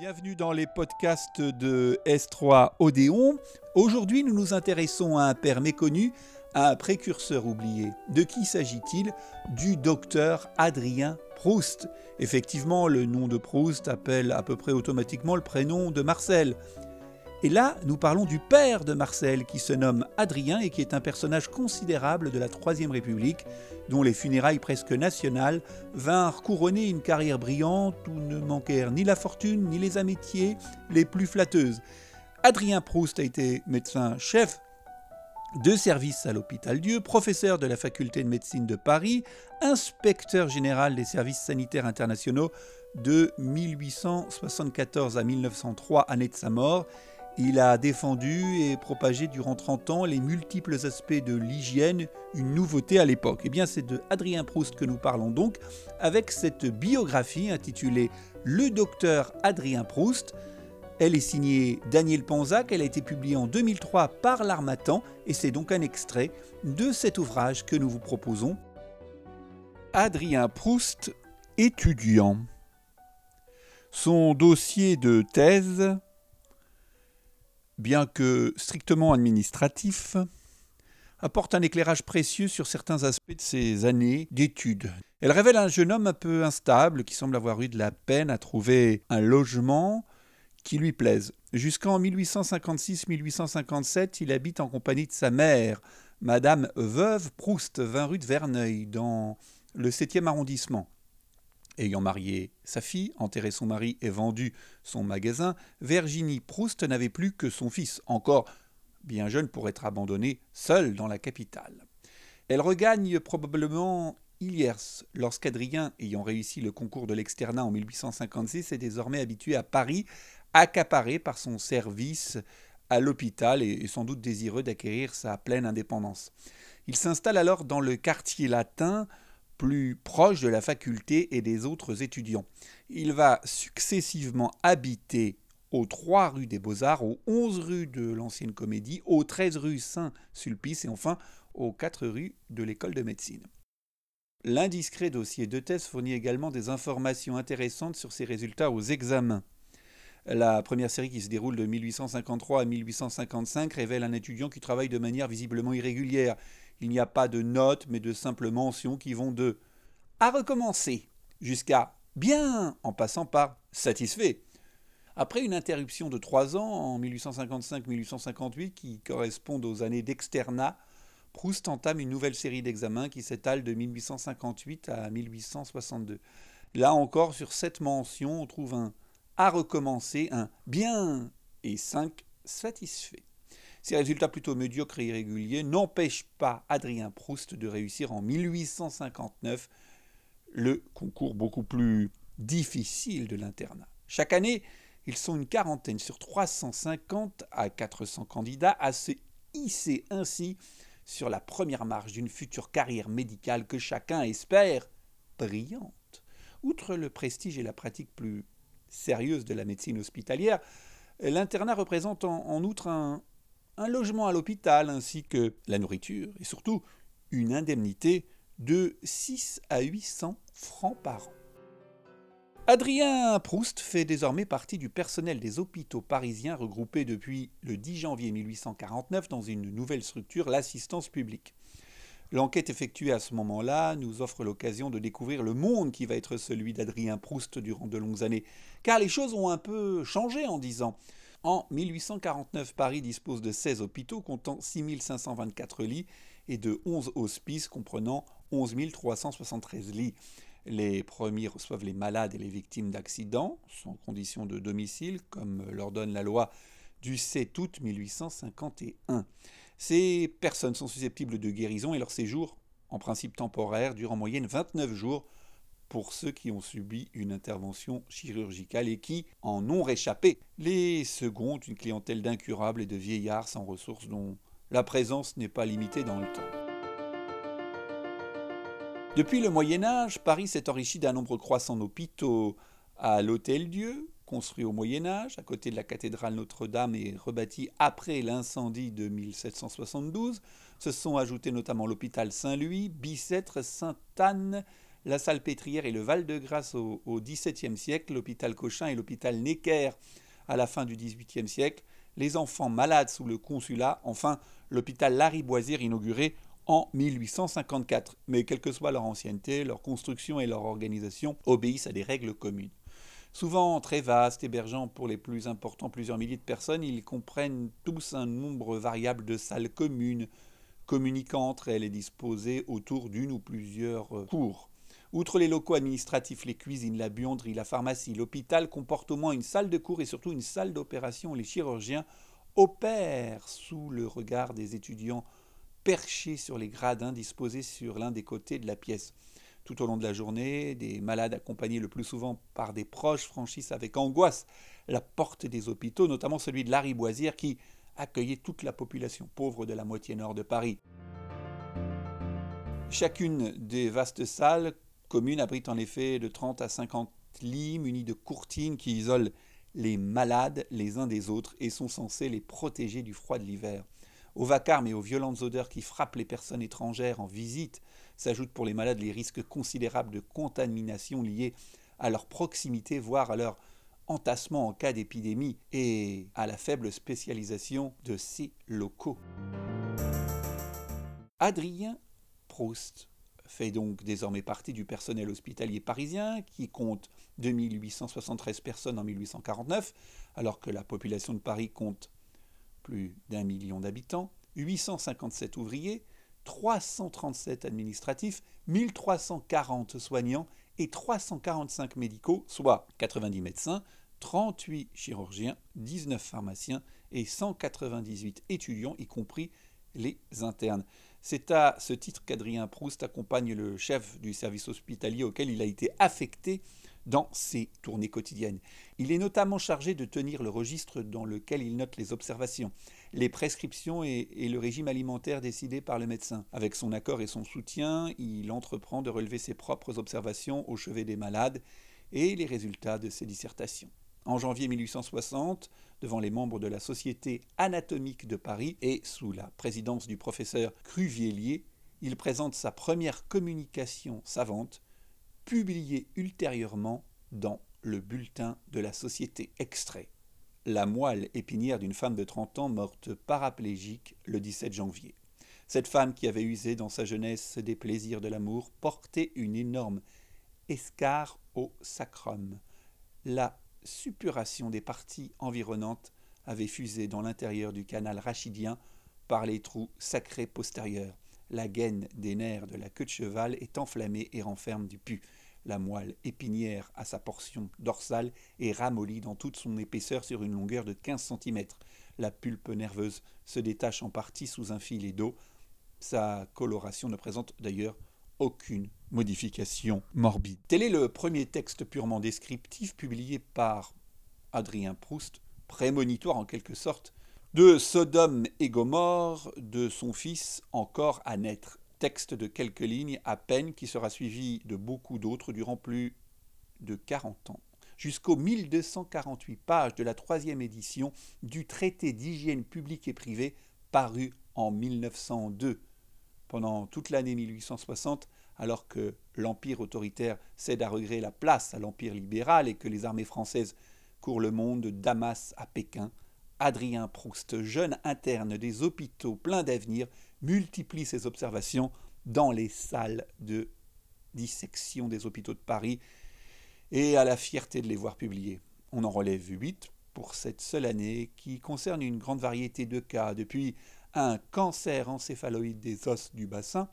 Bienvenue dans les podcasts de S3 Odéon. Aujourd'hui, nous nous intéressons à un père méconnu, à un précurseur oublié. De qui s'agit-il? Du docteur Adrien Proust. Effectivement, le nom de Proust appelle à peu près automatiquement le prénom de Marcel. Et là, nous parlons du père de Marcel, qui se nomme Adrien et qui est un personnage considérable de la Troisième République, dont les funérailles presque nationales vinrent couronner une carrière brillante où ne manquèrent ni la fortune ni les amitiés les plus flatteuses. Adrien Proust a été médecin-chef de service à l'hôpital Dieu, professeur de la faculté de médecine de Paris, inspecteur général des services sanitaires internationaux de 1874 à 1903, année de sa mort, il a défendu et propagé durant 30 ans les multiples aspects de l'hygiène, une nouveauté à l'époque. Et eh bien c'est de Adrien Proust que nous parlons donc avec cette biographie intitulée Le docteur Adrien Proust. Elle est signée Daniel Panzac, elle a été publiée en 2003 par l'Armatan et c'est donc un extrait de cet ouvrage que nous vous proposons. Adrien Proust, étudiant. Son dossier de thèse bien que strictement administratif, apporte un éclairage précieux sur certains aspects de ses années d'études. Elle révèle un jeune homme un peu instable qui semble avoir eu de la peine à trouver un logement qui lui plaise. Jusqu'en 1856-1857, il habite en compagnie de sa mère, Madame Veuve Proust, 20 rue de Verneuil, dans le 7e arrondissement. Ayant marié sa fille, enterré son mari et vendu son magasin, Virginie Proust n'avait plus que son fils, encore bien jeune pour être abandonné seul dans la capitale. Elle regagne probablement Iliers lorsqu'Adrien, ayant réussi le concours de l'externat en 1856, est désormais habitué à Paris, accaparé par son service à l'hôpital et sans doute désireux d'acquérir sa pleine indépendance. Il s'installe alors dans le quartier latin, plus proche de la faculté et des autres étudiants. Il va successivement habiter aux 3 rues des Beaux-Arts, aux 11 rues de l'Ancienne Comédie, aux 13 rues Saint-Sulpice et enfin aux 4 rues de l'École de médecine. L'indiscret dossier de thèse fournit également des informations intéressantes sur ses résultats aux examens. La première série qui se déroule de 1853 à 1855 révèle un étudiant qui travaille de manière visiblement irrégulière. Il n'y a pas de notes, mais de simples mentions qui vont de à recommencer jusqu'à bien en passant par satisfait. Après une interruption de trois ans en 1855-1858 qui correspondent aux années d'externat, Proust entame une nouvelle série d'examens qui s'étale de 1858 à 1862. Là encore, sur cette mention, on trouve un à recommencer, un bien et cinq satisfaits. Ces résultats plutôt médiocres et irréguliers n'empêchent pas Adrien Proust de réussir en 1859 le concours beaucoup plus difficile de l'internat. Chaque année, ils sont une quarantaine sur 350 à 400 candidats à se hisser ainsi sur la première marche d'une future carrière médicale que chacun espère brillante. Outre le prestige et la pratique plus sérieuse de la médecine hospitalière, l'internat représente en outre un, un logement à l'hôpital ainsi que la nourriture et surtout une indemnité de 6 à 800 francs par an. Adrien Proust fait désormais partie du personnel des hôpitaux parisiens regroupés depuis le 10 janvier 1849 dans une nouvelle structure, l'assistance publique. L'enquête effectuée à ce moment-là nous offre l'occasion de découvrir le monde qui va être celui d'Adrien Proust durant de longues années, car les choses ont un peu changé en dix ans. En 1849, Paris dispose de 16 hôpitaux comptant 6524 lits et de 11 hospices comprenant 11 373 lits. Les premiers reçoivent les malades et les victimes d'accidents, sans condition de domicile, comme l'ordonne la loi du 7 août 1851. Ces personnes sont susceptibles de guérison et leur séjour, en principe temporaire, dure en moyenne 29 jours pour ceux qui ont subi une intervention chirurgicale et qui en ont réchappé. Les seconds une clientèle d'incurables et de vieillards sans ressources dont la présence n'est pas limitée dans le temps. Depuis le Moyen Âge, Paris s'est enrichi d'un nombre croissant d'hôpitaux à l'Hôtel-Dieu, construit au Moyen Âge, à côté de la cathédrale Notre-Dame et rebâti après l'incendie de 1772. Se sont ajoutés notamment l'hôpital Saint-Louis, Bicêtre, Sainte-Anne, la Salpêtrière et le Val-de-Grâce au, XVIIe siècle, l'hôpital Cochin et l'hôpital Necker à la fin du XVIIIe siècle, les enfants malades sous le consulat, enfin l'hôpital Lariboisière inauguré en 1854. Mais quelle que soit leur ancienneté, leur construction et leur organisation obéissent à des règles communes. Souvent très vastes, hébergeant pour les plus importants plusieurs milliers de personnes, ils comprennent tous un nombre variable de salles communes, communiquant entre elles et disposées autour d'une ou plusieurs cours. Outre les locaux administratifs, les cuisines, la buanderie, la pharmacie, l'hôpital comporte au moins une salle de cours et surtout une salle d'opération où les chirurgiens opèrent sous le regard des étudiants perchés sur les gradins disposés sur l'un des côtés de la pièce. Tout au long de la journée, des malades accompagnés le plus souvent par des proches franchissent avec angoisse la porte des hôpitaux, notamment celui de Lariboisière qui accueillait toute la population pauvre de la moitié nord de Paris. Chacune des vastes salles communes abrite en effet de 30 à 50 lits munis de courtines qui isolent les malades les uns des autres et sont censés les protéger du froid de l'hiver. Au vacarme et aux violentes odeurs qui frappent les personnes étrangères en visite s'ajoutent pour les malades les risques considérables de contamination liés à leur proximité, voire à leur entassement en cas d'épidémie et à la faible spécialisation de ces locaux. Adrien Proust fait donc désormais partie du personnel hospitalier parisien qui compte 2873 personnes en 1849, alors que la population de Paris compte plus d'un million d'habitants, 857 ouvriers, 337 administratifs, 1340 soignants et 345 médicaux, soit 90 médecins, 38 chirurgiens, 19 pharmaciens et 198 étudiants, y compris les internes. C'est à ce titre qu'Adrien Proust accompagne le chef du service hospitalier auquel il a été affecté dans ses tournées quotidiennes. Il est notamment chargé de tenir le registre dans lequel il note les observations, les prescriptions et, le régime alimentaire décidé par le médecin. Avec son accord et son soutien, il entreprend de relever ses propres observations au chevet des malades et les résultats de ses dissertations. En janvier 1860, devant les membres de la Société anatomique de Paris et sous la présidence du professeur Cruvielier, il présente sa première communication savante publié ultérieurement dans le bulletin de la Société extrait. La moelle épinière d'une femme de 30 ans morte paraplégique le 17 janvier. Cette femme qui avait usé dans sa jeunesse des plaisirs de l'amour portait une énorme escarre au sacrum. La suppuration des parties environnantes avait fusé dans l'intérieur du canal rachidien par les trous sacrés postérieurs. La gaine des nerfs de la queue de cheval est enflammée et renferme du pu. La moelle épinière à sa portion dorsale est ramollie dans toute son épaisseur sur une longueur de 15 cm. La pulpe nerveuse se détache en partie sous un filet d'eau. Sa coloration ne présente d'ailleurs aucune modification morbide. Tel est le premier texte purement descriptif publié par Adrien Proust, prémonitoire en quelque sorte de Sodome et Gomorre, de son fils encore à naître texte de quelques lignes à peine qui sera suivi de beaucoup d'autres durant plus de 40 ans, jusqu'aux 1248 pages de la troisième édition du traité d'hygiène publique et privée paru en 1902. Pendant toute l'année 1860, alors que l'Empire autoritaire cède à regret la place à l'Empire libéral et que les armées françaises courent le monde de Damas à Pékin, Adrien Proust, jeune interne des hôpitaux plein d'avenir, multiplie ses observations dans les salles de dissection des hôpitaux de Paris et à la fierté de les voir publiés. On en relève huit pour cette seule année qui concerne une grande variété de cas, depuis un cancer encéphaloïde des os du bassin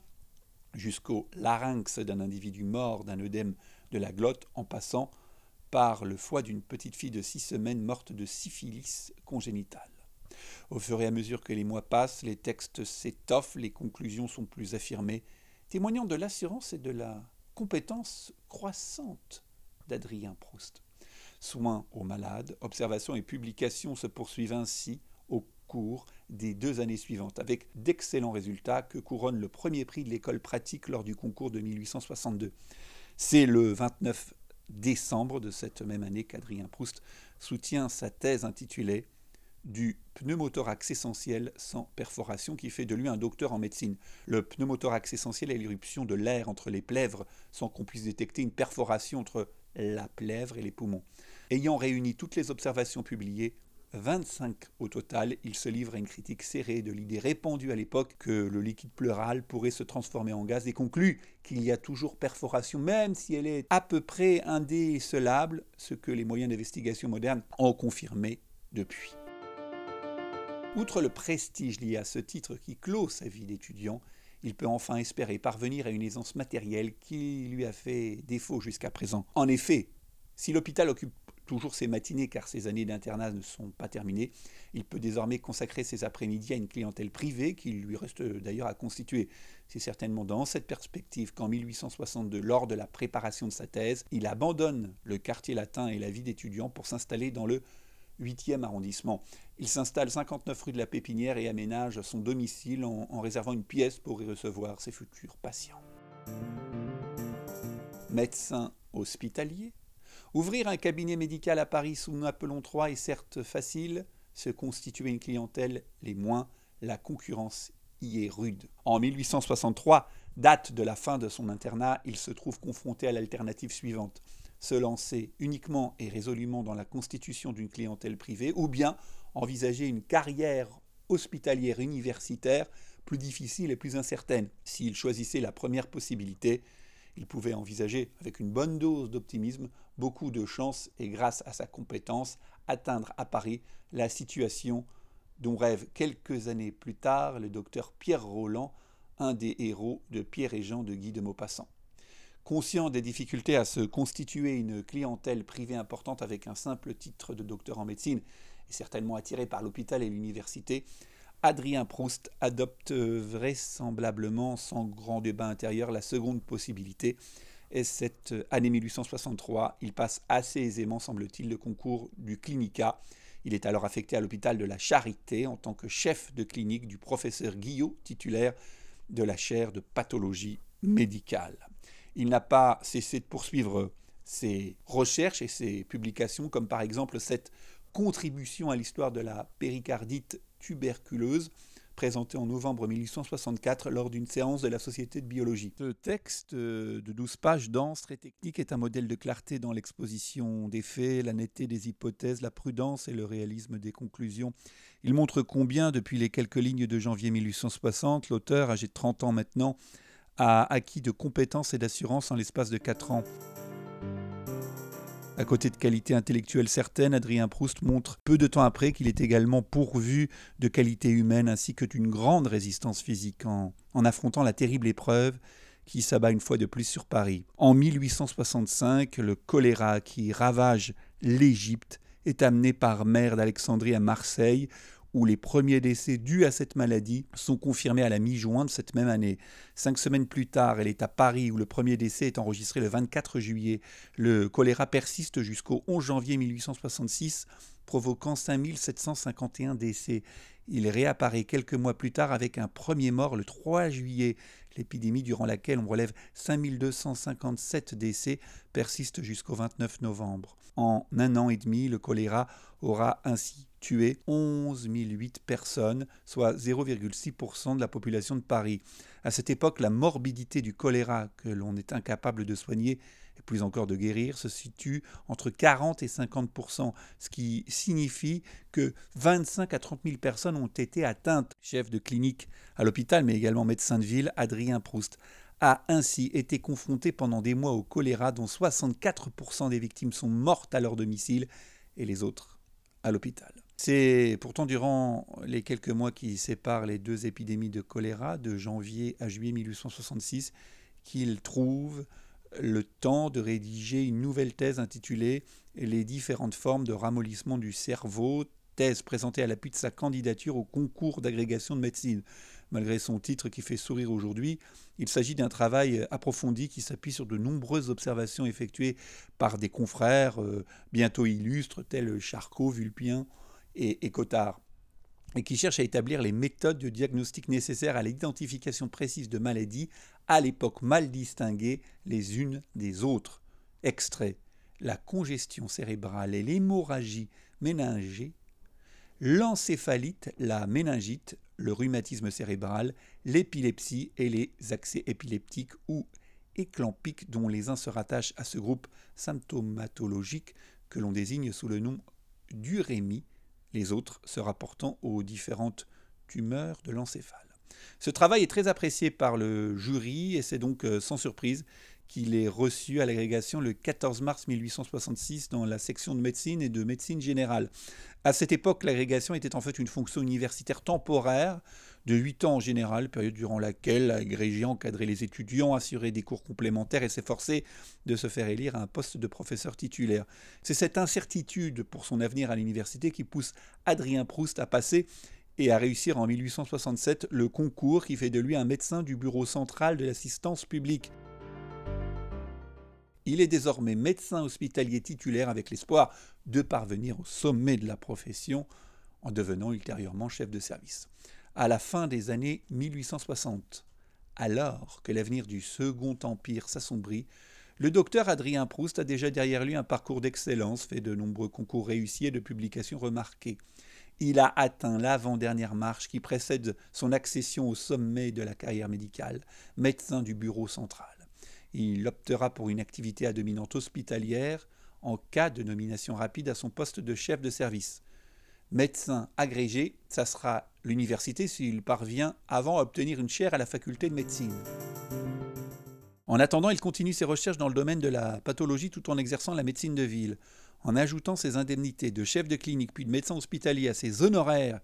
jusqu'au larynx d'un individu mort d'un œdème de la glotte en passant par le foie d'une petite fille de six semaines morte de syphilis congénitale. Au fur et à mesure que les mois passent, les textes s'étoffent, les conclusions sont plus affirmées, témoignant de l'assurance et de la compétence croissante d'Adrien Proust. Soins aux malades, observations et publications se poursuivent ainsi au des deux années suivantes, avec d'excellents résultats que couronne le premier prix de l'école pratique lors du concours de 1862. C'est le 29 décembre de cette même année qu'Adrien Proust soutient sa thèse intitulée du pneumothorax essentiel sans perforation qui fait de lui un docteur en médecine. Le pneumothorax essentiel est l'éruption de l'air entre les plèvres sans qu'on puisse détecter une perforation entre la plèvre et les poumons. Ayant réuni toutes les observations publiées, 25 au total, il se livre à une critique serrée de l'idée répandue à l'époque que le liquide pleural pourrait se transformer en gaz et conclut qu'il y a toujours perforation, même si elle est à peu près indécelable, ce que les moyens d'investigation modernes ont confirmé depuis. Outre le prestige lié à ce titre qui clôt sa vie d'étudiant, il peut enfin espérer parvenir à une aisance matérielle qui lui a fait défaut jusqu'à présent. En effet, si l'hôpital occupe toujours ses matinées car ses années d'internat ne sont pas terminées. Il peut désormais consacrer ses après-midi à une clientèle privée qui lui reste d'ailleurs à constituer. C'est certainement dans cette perspective qu'en 1862, lors de la préparation de sa thèse, il abandonne le quartier latin et la vie d'étudiant pour s'installer dans le 8e arrondissement. Il s'installe 59 rue de la Pépinière et aménage son domicile en réservant une pièce pour y recevoir ses futurs patients. Médecin hospitalier, Ouvrir un cabinet médical à Paris sous Napoléon III est certes facile, se constituer une clientèle les moins, la concurrence y est rude. En 1863, date de la fin de son internat, il se trouve confronté à l'alternative suivante se lancer uniquement et résolument dans la constitution d'une clientèle privée, ou bien envisager une carrière hospitalière universitaire plus difficile et plus incertaine. S'il choisissait la première possibilité, il pouvait envisager, avec une bonne dose d'optimisme, beaucoup de chances et grâce à sa compétence, atteindre à Paris la situation dont rêve quelques années plus tard le docteur Pierre Roland, un des héros de Pierre et Jean de Guy de Maupassant. Conscient des difficultés à se constituer une clientèle privée importante avec un simple titre de docteur en médecine, et certainement attiré par l'hôpital et l'université, Adrien Proust adopte vraisemblablement sans grand débat intérieur la seconde possibilité. Et cette année 1863, il passe assez aisément, semble-t-il, le concours du Clinica. Il est alors affecté à l'hôpital de la Charité en tant que chef de clinique du professeur Guillot, titulaire de la chaire de pathologie médicale. Il n'a pas cessé de poursuivre ses recherches et ses publications, comme par exemple cette contribution à l'histoire de la péricardite tuberculeuse, présenté en novembre 1864 lors d'une séance de la Société de biologie. Ce texte euh, de 12 pages dense, très technique, est un modèle de clarté dans l'exposition des faits, la netteté des hypothèses, la prudence et le réalisme des conclusions. Il montre combien, depuis les quelques lignes de janvier 1860, l'auteur, âgé de 30 ans maintenant, a acquis de compétences et d'assurance en l'espace de 4 ans. À côté de qualités intellectuelles certaines, Adrien Proust montre peu de temps après qu'il est également pourvu de qualités humaines ainsi que d'une grande résistance physique en, en affrontant la terrible épreuve qui s'abat une fois de plus sur Paris. En 1865, le choléra qui ravage l'Égypte est amené par mer d'Alexandrie à Marseille, où les premiers décès dus à cette maladie sont confirmés à la mi-juin de cette même année. Cinq semaines plus tard, elle est à Paris où le premier décès est enregistré le 24 juillet. Le choléra persiste jusqu'au 11 janvier 1866, provoquant 5751 décès. Il réapparaît quelques mois plus tard avec un premier mort le 3 juillet. L'épidémie durant laquelle on relève 5257 décès persiste jusqu'au 29 novembre. En un an et demi, le choléra aura ainsi tué 11 008 personnes, soit 0,6% de la population de Paris. À cette époque, la morbidité du choléra, que l'on est incapable de soigner et plus encore de guérir, se situe entre 40 et 50% ce qui signifie que 25 à 30 000 personnes ont été atteintes. Chef de clinique à l'hôpital, mais également médecin de ville, Adrien Proust a ainsi été confronté pendant des mois au choléra, dont 64% des victimes sont mortes à leur domicile et les autres à l'hôpital. C'est pourtant durant les quelques mois qui séparent les deux épidémies de choléra, de janvier à juillet 1866, qu'il trouve le temps de rédiger une nouvelle thèse intitulée Les différentes formes de ramollissement du cerveau, thèse présentée à l'appui de sa candidature au concours d'agrégation de médecine. Malgré son titre qui fait sourire aujourd'hui, il s'agit d'un travail approfondi qui s'appuie sur de nombreuses observations effectuées par des confrères euh, bientôt illustres tels Charcot, Vulpien et, Cotard, et qui cherche à établir les méthodes de diagnostic nécessaires à l'identification précise de maladies à l'époque mal distinguées les unes des autres. Extrait La congestion cérébrale et l'hémorragie méningée, l'encéphalite, la méningite, le rhumatisme cérébral, l'épilepsie et les accès épileptiques ou éclampiques dont les uns se rattachent à ce groupe symptomatologique que l'on désigne sous le nom d'urémie, les autres se rapportant aux différentes tumeurs de l'encéphale. Ce travail est très apprécié par le jury et c'est donc euh, sans surprise qu'il est reçu à l'agrégation le 14 mars 1866 dans la section de médecine et de médecine générale. À cette époque, l'agrégation était en fait une fonction universitaire temporaire de 8 ans en général, période durant laquelle l'agrégé encadrait les étudiants, assurait des cours complémentaires et s'efforçait de se faire élire à un poste de professeur titulaire. C'est cette incertitude pour son avenir à l'université qui pousse Adrien Proust à passer et à réussir en 1867 le concours qui fait de lui un médecin du bureau central de l'assistance publique. Il est désormais médecin hospitalier titulaire avec l'espoir de parvenir au sommet de la profession en devenant ultérieurement chef de service. À la fin des années 1860, alors que l'avenir du Second Empire s'assombrit, le docteur Adrien Proust a déjà derrière lui un parcours d'excellence, fait de nombreux concours réussis et de publications remarquées. Il a atteint l'avant-dernière marche qui précède son accession au sommet de la carrière médicale, médecin du bureau central. Il optera pour une activité à dominante hospitalière en cas de nomination rapide à son poste de chef de service. Médecin agrégé, ça sera l'université s'il parvient avant à obtenir une chaire à la faculté de médecine. En attendant, il continue ses recherches dans le domaine de la pathologie tout en exerçant la médecine de ville. En ajoutant ses indemnités de chef de clinique puis de médecin hospitalier à ses honoraires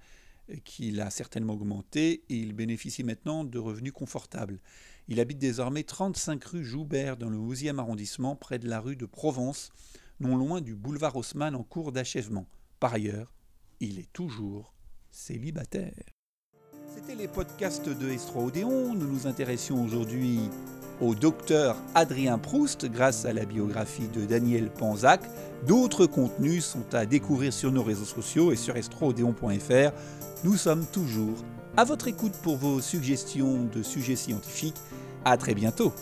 qu'il a certainement augmenté et il bénéficie maintenant de revenus confortables. Il habite désormais 35 rue Joubert dans le 11e arrondissement près de la rue de Provence, non loin du boulevard Haussmann en cours d'achèvement. Par ailleurs, il est toujours célibataire. C'était les podcasts de Estro Odéon. Nous nous intéressions aujourd'hui au docteur Adrien Proust grâce à la biographie de Daniel Panzac. D'autres contenus sont à découvrir sur nos réseaux sociaux et sur estroodéon.fr. Nous sommes toujours à votre écoute pour vos suggestions de sujets scientifiques. À très bientôt.